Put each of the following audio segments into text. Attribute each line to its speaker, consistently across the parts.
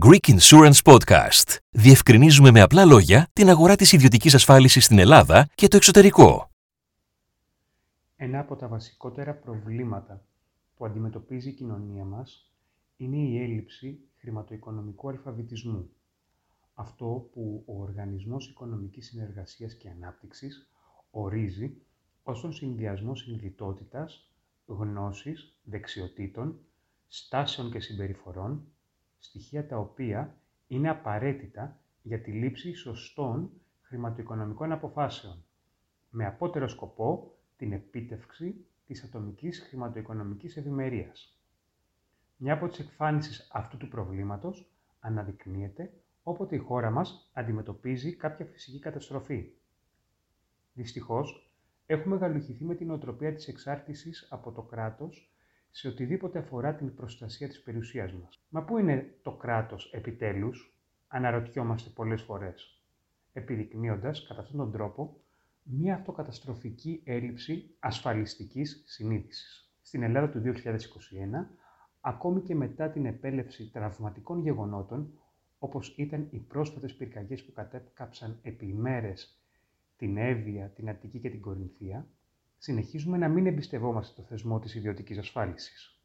Speaker 1: Greek Insurance Podcast. Διευκρινίζουμε με απλά λόγια την αγορά της ιδιωτικής ασφάλισης στην Ελλάδα και το εξωτερικό.
Speaker 2: Ένα από τα βασικότερα προβλήματα που αντιμετωπίζει η κοινωνία μας είναι η έλλειψη χρηματοοικονομικού αλφαβητισμού. Αυτό που ο Οργανισμός Οικονομικής Συνεργασίας και Ανάπτυξης ορίζει ως τον συνδυασμό συνειδητότητας, γνώσης, δεξιοτήτων, στάσεων και συμπεριφορών, στοιχεία τα οποία είναι απαραίτητα για τη λήψη σωστών χρηματοοικονομικών αποφάσεων, με απότερο σκοπό την επίτευξη της ατομικής χρηματοοικονομικής ευημερίας. Μια από τις εκφάνσεις αυτού του προβλήματος αναδεικνύεται όποτε η χώρα μας αντιμετωπίζει κάποια φυσική καταστροφή. Δυστυχώς, έχουμε γαλουχηθεί με την οτροπία της εξάρτησης από το κράτος σε οτιδήποτε αφορά την προστασία της περιουσίας μας. Μα πού είναι το κράτος επιτέλους, αναρωτιόμαστε πολλές φορές, επιδεικνύοντας κατά αυτόν τον τρόπο μία αυτοκαταστροφική έλλειψη ασφαλιστικής συνείδησης. Στην Ελλάδα του 2021, ακόμη και μετά την επέλευση τραυματικών γεγονότων, όπως ήταν οι πρόσφατες πυρκαγιές που κατέκαψαν επί ημέρες την Εύβοια, την Αττική και την Κορινθία, συνεχίζουμε να μην εμπιστευόμαστε το θεσμό της ιδιωτικής ασφάλισης.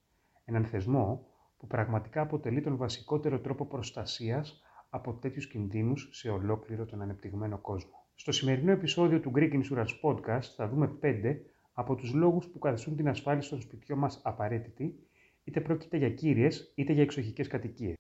Speaker 2: Έναν θεσμό που πραγματικά αποτελεί τον βασικότερο τρόπο προστασίας από τέτοιους κινδύνους σε ολόκληρο τον ανεπτυγμένο κόσμο. Στο σημερινό επεισόδιο του Greek Insurance Podcast θα δούμε πέντε από τους λόγους που καθιστούν την ασφάλιση των σπιτιών μας απαραίτητη, είτε πρόκειται για κύριες είτε για εξοχικές κατοικίες.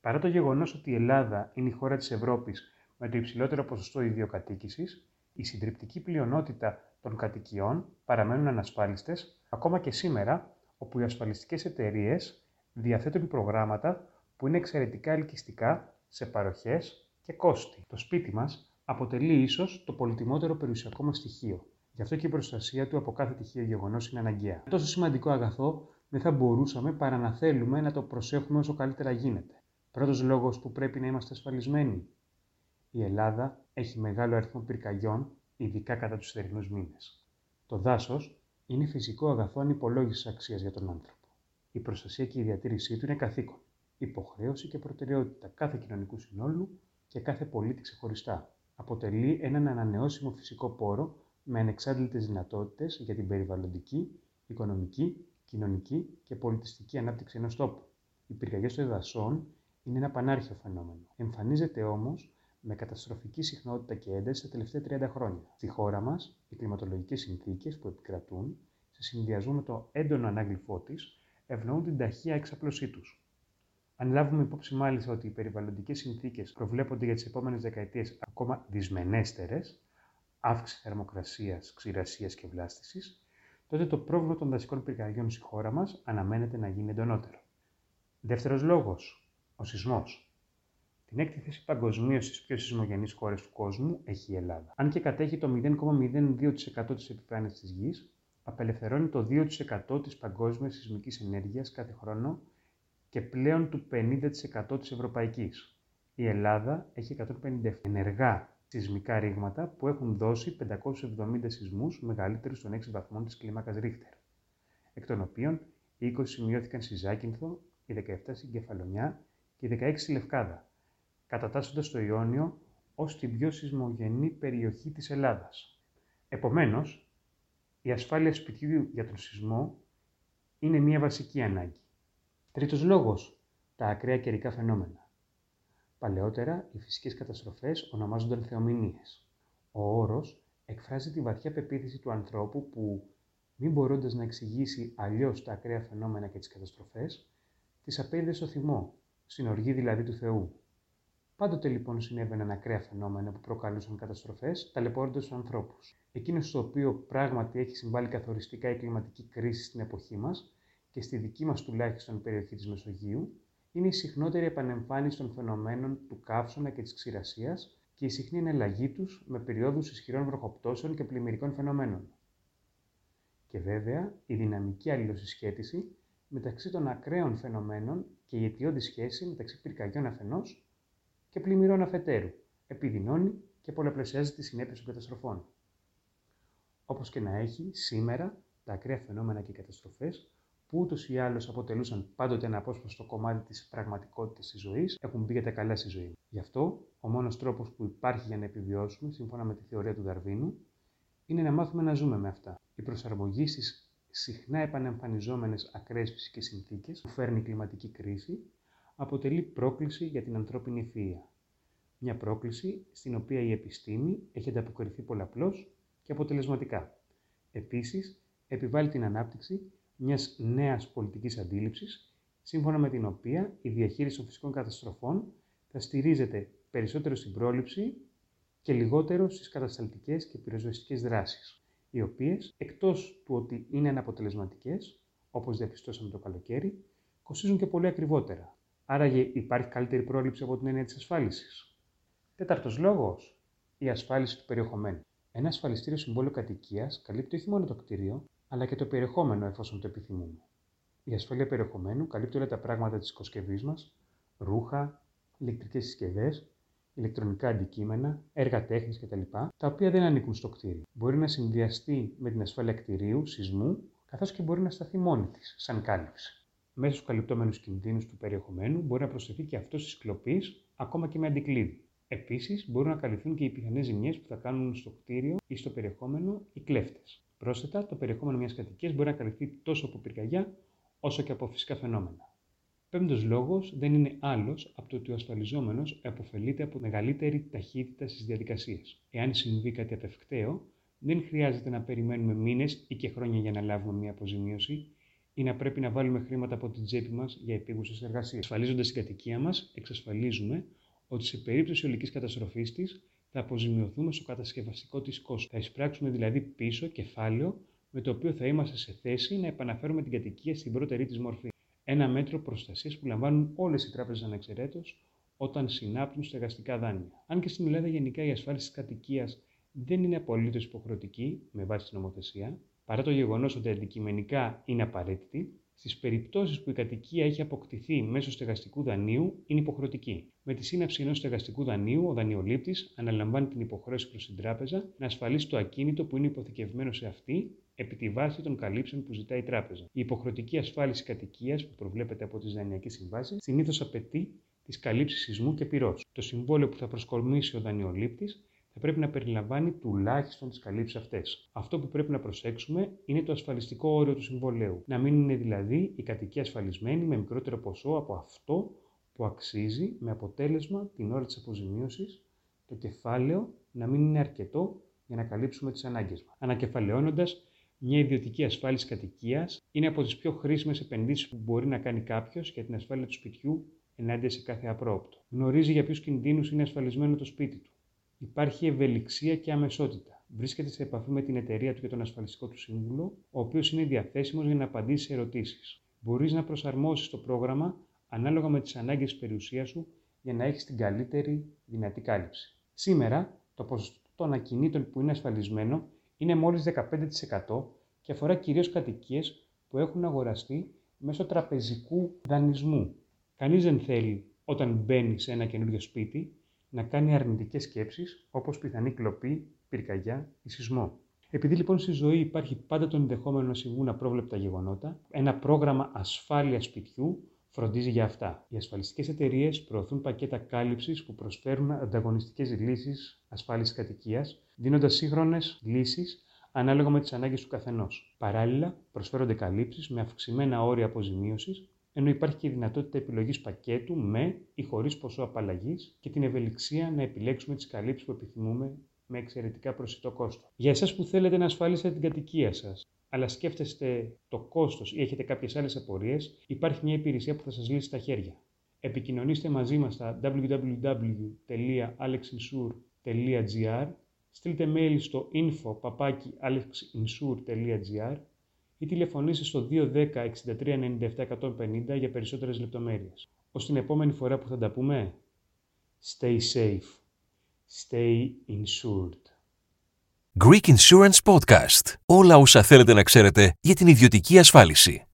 Speaker 2: Παρά το γεγονός ότι η Ελλάδα είναι η χώρα της Ευρώπης με το υψηλότερο ποσοστό ιδιοκατοίκησης, η συντριπτική πλειονότητα των κατοικιών παραμένουν ανασφάλιστες ακόμα και σήμερα, όπου οι ασφαλιστικές εταιρείες διαθέτουν προγράμματα που είναι εξαιρετικά ελκυστικά σε παροχές και κόστη. Το σπίτι μας αποτελεί ίσως το πολυτιμότερο περιουσιακό μας στοιχείο. Γι' αυτό και η προστασία του από κάθε τυχαίο γεγονός είναι αναγκαία. Τόσο σημαντικό αγαθό δεν θα μπορούσαμε παρά να θέλουμε να το προσέχουμε όσο καλύτερα γίνεται. Πρώτος λόγος που πρέπει να είμαστε ασφαλισμένοι. Η Ελλάδα έχει μεγάλο αριθμό πυρκαγιών ειδικά κατά τους θερινούς μήνες. Το δάσος είναι φυσικό αγαθό ανυπολόγησης αξίας για τον άνθρωπο. Η προστασία και η διατήρησή του είναι καθήκον, υποχρέωση και προτεραιότητα κάθε κοινωνικού συνόλου και κάθε πολίτη ξεχωριστά. Αποτελεί έναν ανανεώσιμο φυσικό πόρο με ανεξάντλητες δυνατότητες για την περιβαλλοντική, οικονομική, κοινωνική και πολιτιστική ανάπτυξη ενός τόπου. Οι πυρκαγιές των δασών είναι ένα πανάρχιο φαινόμενο. Εμφανίζεται όμως με καταστροφική συχνότητα και ένταση τα τελευταία 30 χρόνια. Στη χώρα μας, οι κλιματολογικές συνθήκες που επικρατούν, σε συνδυασμό με το έντονο ανάγλυφό της, ευνοούν την ταχεία εξαπλωσή τους. Αν λάβουμε υπόψη μάλιστα ότι οι περιβαλλοντικές συνθήκες προβλέπονται για τις επόμενες δεκαετίες ακόμα δυσμενέστερες, αύξηση θερμοκρασίας, ξηρασίας και βλάστησης, τότε το πρόβλημα των δασικών πυρκαγιών στη χώρα μας αναμένεται να γίνει εντονότερο. Δεύτερος λόγος, ο σεισμός. Την έκτη θέση παγκοσμίω στις πιο σεισμογενείς χώρες του κόσμου έχει η Ελλάδα. Αν και κατέχει το 0,02% της επιφάνειας της γης, απελευθερώνει το 2% της παγκόσμιας σεισμικής ενέργειας κάθε χρόνο και πλέον του 50% της ευρωπαϊκής. Η Ελλάδα έχει 157 ενεργά σεισμικά ρήγματα που έχουν δώσει 570 σεισμούς μεγαλύτερους των 6 βαθμών της κλίμακας Ρίχτερ, εκ των οποίων οι 20 σημειώθηκαν στη Ζάκυνθο, οι 17 στην Κεφαλονιά και οι 16 στη Λευκάδα, κατατάσσοντας το Ιόνιο ως την πιο σεισμογενή περιοχή της Ελλάδας. Επομένως, η ασφάλεια σπιτιού για τον σεισμό είναι μια βασική ανάγκη. Τρίτος λόγος, τα ακραία καιρικά φαινόμενα. Παλαιότερα, οι φυσικές καταστροφές ονομάζονταν θεομηνίες. Ο όρος εκφράζει τη βαθιά πεποίθηση του ανθρώπου που, μην μπορώντας να εξηγήσει αλλιώς τα ακραία φαινόμενα και τις καταστροφές, τις απέδε στο θυμό, στην οργή δηλαδή του Θεού. Πάντοτε λοιπόν συνέβαιναν ακραία φαινόμενα που προκαλούσαν καταστροφές, ταλαιπωρώντας τους ανθρώπους. Εκείνος στο οποίος πράγματι έχει συμβάλει καθοριστικά η κλιματική κρίση στην εποχή μας και στη δική μας τουλάχιστον περιοχή της Μεσογείου, είναι η συχνότερη επανεμφάνιση των φαινομένων του καύσωνα και της ξηρασίας και η συχνή εναλλαγή τους με περιόδους ισχυρών βροχοπτώσεων και πλημμυρικών φαινομένων. Και βέβαια η δυναμική αλληλοσυσχέτιση μεταξύ των ακραίων φαινομένων και η αιτιώδη σχέση μεταξύ πυρκαγιών αφενός και πλημμυρών αφετέρου, επιδεινώνει και πολλαπλασιάζει τις συνέπειες των καταστροφών. Όπως και να έχει, σήμερα τα ακραία φαινόμενα και οι καταστροφές που ούτως ή άλλως αποτελούσαν πάντοτε ένα απόσπαστο κομμάτι της πραγματικότητας της ζωής, έχουν μπει για τα καλά στη ζωή. Γι' αυτό, ο μόνος τρόπος που υπάρχει για να επιβιώσουμε, σύμφωνα με τη θεωρία του Δαρβίνου, είναι να μάθουμε να ζούμε με αυτά. Η προσαρμογή στις συχνά επανεμφανιζόμενες ακραίες φυσικές συνθήκες που φέρνει η κλιματική κρίση αποτελεί πρόκληση για την ανθρώπινη ευφυΐα. Μια πρόκληση στην οποία η επιστήμη έχει ανταποκριθεί πολλαπλώς και αποτελεσματικά. Επίσης, επιβάλλει την ανάπτυξη μιας νέας πολιτικής αντίληψης, σύμφωνα με την οποία η διαχείριση των φυσικών καταστροφών θα στηρίζεται περισσότερο στην πρόληψη και λιγότερο στις κατασταλτικές και πυροσβεστικές δράσεις, οι οποίες, εκτός του ότι είναι αναποτελεσματικές, όπως διαπιστώσαμε το καλοκαίρι, κοστίζουν και πολύ ακριβότερα. Άρα υπάρχει καλύτερη πρόληψη από την έννοια της ασφάλισης. Τέταρτος λόγος, η ασφάλιση του περιεχομένου. Ένα ασφαλιστήριο συμβόλαιο κατοικίας καλύπτει όχι μόνο το κτίριο, αλλά και το περιεχόμενο εφόσον το επιθυμούμε. Η ασφάλεια περιεχομένου καλύπτει όλα τα πράγματα της οικοσκευή μας, ρούχα, ηλεκτρικές συσκευές, ηλεκτρονικά αντικείμενα, έργα τέχνης κτλ., τα οποία δεν ανήκουν στο κτίριο. Μπορεί να συνδυαστεί με την ασφάλεια κτηρίου, σεισμού, καθώς και μπορεί να σταθεί μόνη της, σαν κάλυψη. Μέσα στους καλυπτόμενους κινδύνους του περιεχομένου μπορεί να προσθεθεί και αυτό τη κλοπής, ακόμα και με αντικλείδι. Επίσης, μπορούν να καλυφθούν και οι πιθανές ζημιές που θα κάνουν στο κτίριο ή στο περιεχόμενο οι κλέφτες. Πρόσθετα, το περιεχόμενο μιας κατοικίας μπορεί να καλυφθεί τόσο από πυρκαγιά όσο και από φυσικά φαινόμενα. Πέμπτος λόγος δεν είναι άλλος από το ότι ο ασφαλιζόμενος επωφελείται από μεγαλύτερη ταχύτητα στις διαδικασίες. Εάν συμβεί κάτι απευκταίο, δεν χρειάζεται να περιμένουμε μήνες ή και χρόνια για να λάβουμε μια αποζημίωση ή να πρέπει να βάλουμε χρήματα από την τσέπη μας για επίγουσες εργασίες. Ασφαλίζοντας την κατοικία μας, εξασφαλίζουμε ότι σε περίπτωση ολικής καταστροφής της θα αποζημιωθούμε στο κατασκευαστικό της κόστος. Θα εισπράξουμε δηλαδή πίσω κεφάλαιο με το οποίο θα είμαστε σε θέση να επαναφέρουμε την κατοικία στην πρώτερη της μορφή. Ένα μέτρο προστασίας που λαμβάνουν όλες οι τράπεζες ανεξαιρέτως όταν συνάπτουν στεγαστικά δάνεια. Αν και στην Ελλάδα γενικά η ασφάλιση της κατοικίας δεν είναι απολύτως υποχρεωτική με βάση την νομοθεσία, παρά το γεγονός ότι αντικειμενικά είναι απαραίτητη, Στις περιπτώσεις που η κατοικία έχει αποκτηθεί μέσω στεγαστικού δανείου, είναι υποχρεωτική. Με τη σύναψη ενός στεγαστικού δανείου, ο δανειολήπτης αναλαμβάνει την υποχρέωση προς την τράπεζα να ασφαλίσει το ακίνητο που είναι υποθηκευμένο σε αυτή επί τη βάση των καλύψεων που ζητάει η τράπεζα. Η υποχρεωτική ασφάλιση κατοικίας που προβλέπεται από τις δανειακές συμβάσεις συνήθως απαιτεί τις καλύψεις σεισμού και πυρός. Το συμβόλαιο που θα προσκομίσει ο δανειολήπτης θα πρέπει να περιλαμβάνει τουλάχιστον τις καλύψεις αυτές. Αυτό που πρέπει να προσέξουμε είναι το ασφαλιστικό όριο του συμβολέου. Να μην είναι δηλαδή η κατοικία ασφαλισμένη με μικρότερο ποσό από αυτό που αξίζει, με αποτέλεσμα την ώρα της αποζημίωσης το κεφάλαιο να μην είναι αρκετό για να καλύψουμε τις ανάγκες μας. Ανακεφαλαιώνοντας, μια ιδιωτική ασφάλιση κατοικίας είναι από τις πιο χρήσιμες επενδύσεις που μπορεί να κάνει κάποιος για την ασφάλεια του σπιτιού ενάντια σε κάθε απρόπτο. Γνωρίζει για ποιους κινδύνους είναι ασφαλισμένο το σπίτι του Υπάρχει ευελιξία και αμεσότητα. Βρίσκεται σε επαφή με την εταιρεία του και τον ασφαλιστικό του σύμβουλο, ο οποίος είναι διαθέσιμος για να απαντήσει σε ερωτήσεις. Μπορείς να προσαρμόσεις το πρόγραμμα ανάλογα με τις ανάγκες της περιουσίας σου για να έχεις την καλύτερη δυνατή κάλυψη. Σήμερα, το ποσοστό των ακινήτων που είναι ασφαλισμένο είναι μόλις 15% και αφορά κυρίως κατοικίες που έχουν αγοραστεί μέσω τραπεζικού δανεισμού. Κανείς δεν θέλει όταν μπαίνει σε ένα καινούριο σπίτι να κάνει αρνητικές σκέψεις όπως πιθανή κλοπή, πυρκαγιά ή σεισμό. Επειδή λοιπόν στη ζωή υπάρχει πάντα το ενδεχόμενο να συμβούν απρόβλεπτα γεγονότα, ένα πρόγραμμα ασφάλειας σπιτιού φροντίζει για αυτά. Οι ασφαλιστικές εταιρείες προωθούν πακέτα κάλυψης που προσφέρουν ανταγωνιστικές λύσεις ασφάλισης κατοικίας, δίνοντας σύγχρονες λύσεις ανάλογα με τις ανάγκες του καθενός. Παράλληλα, προσφέρονται καλύψεις με αυξημένα όρια αποζημίωσης ενώ υπάρχει και η δυνατότητα επιλογής πακέτου με ή χωρίς ποσό απαλλαγής και την ευελιξία να επιλέξουμε τις καλύψεις που επιθυμούμε με εξαιρετικά προσιτό κόστος. Για εσάς που θέλετε να ασφαλίσετε την κατοικία σας, αλλά σκέφτεστε το κόστος ή έχετε κάποιες άλλες απορίες, υπάρχει μια υπηρεσία που θα σας λύσει τα χέρια. Επικοινωνήστε μαζί μας στα www.alexinsure.gr Στείλτε mail στο info.alexinsure.gr ή τηλεφωνήστε στο 210 63 97 150 για περισσότερες λεπτομέρειες. Ως την επόμενη φορά που θα τα πούμε, stay safe, stay insured.
Speaker 1: Greek Insurance Podcast. Όλα όσα θέλετε να ξέρετε για την ιδιωτική ασφάλιση.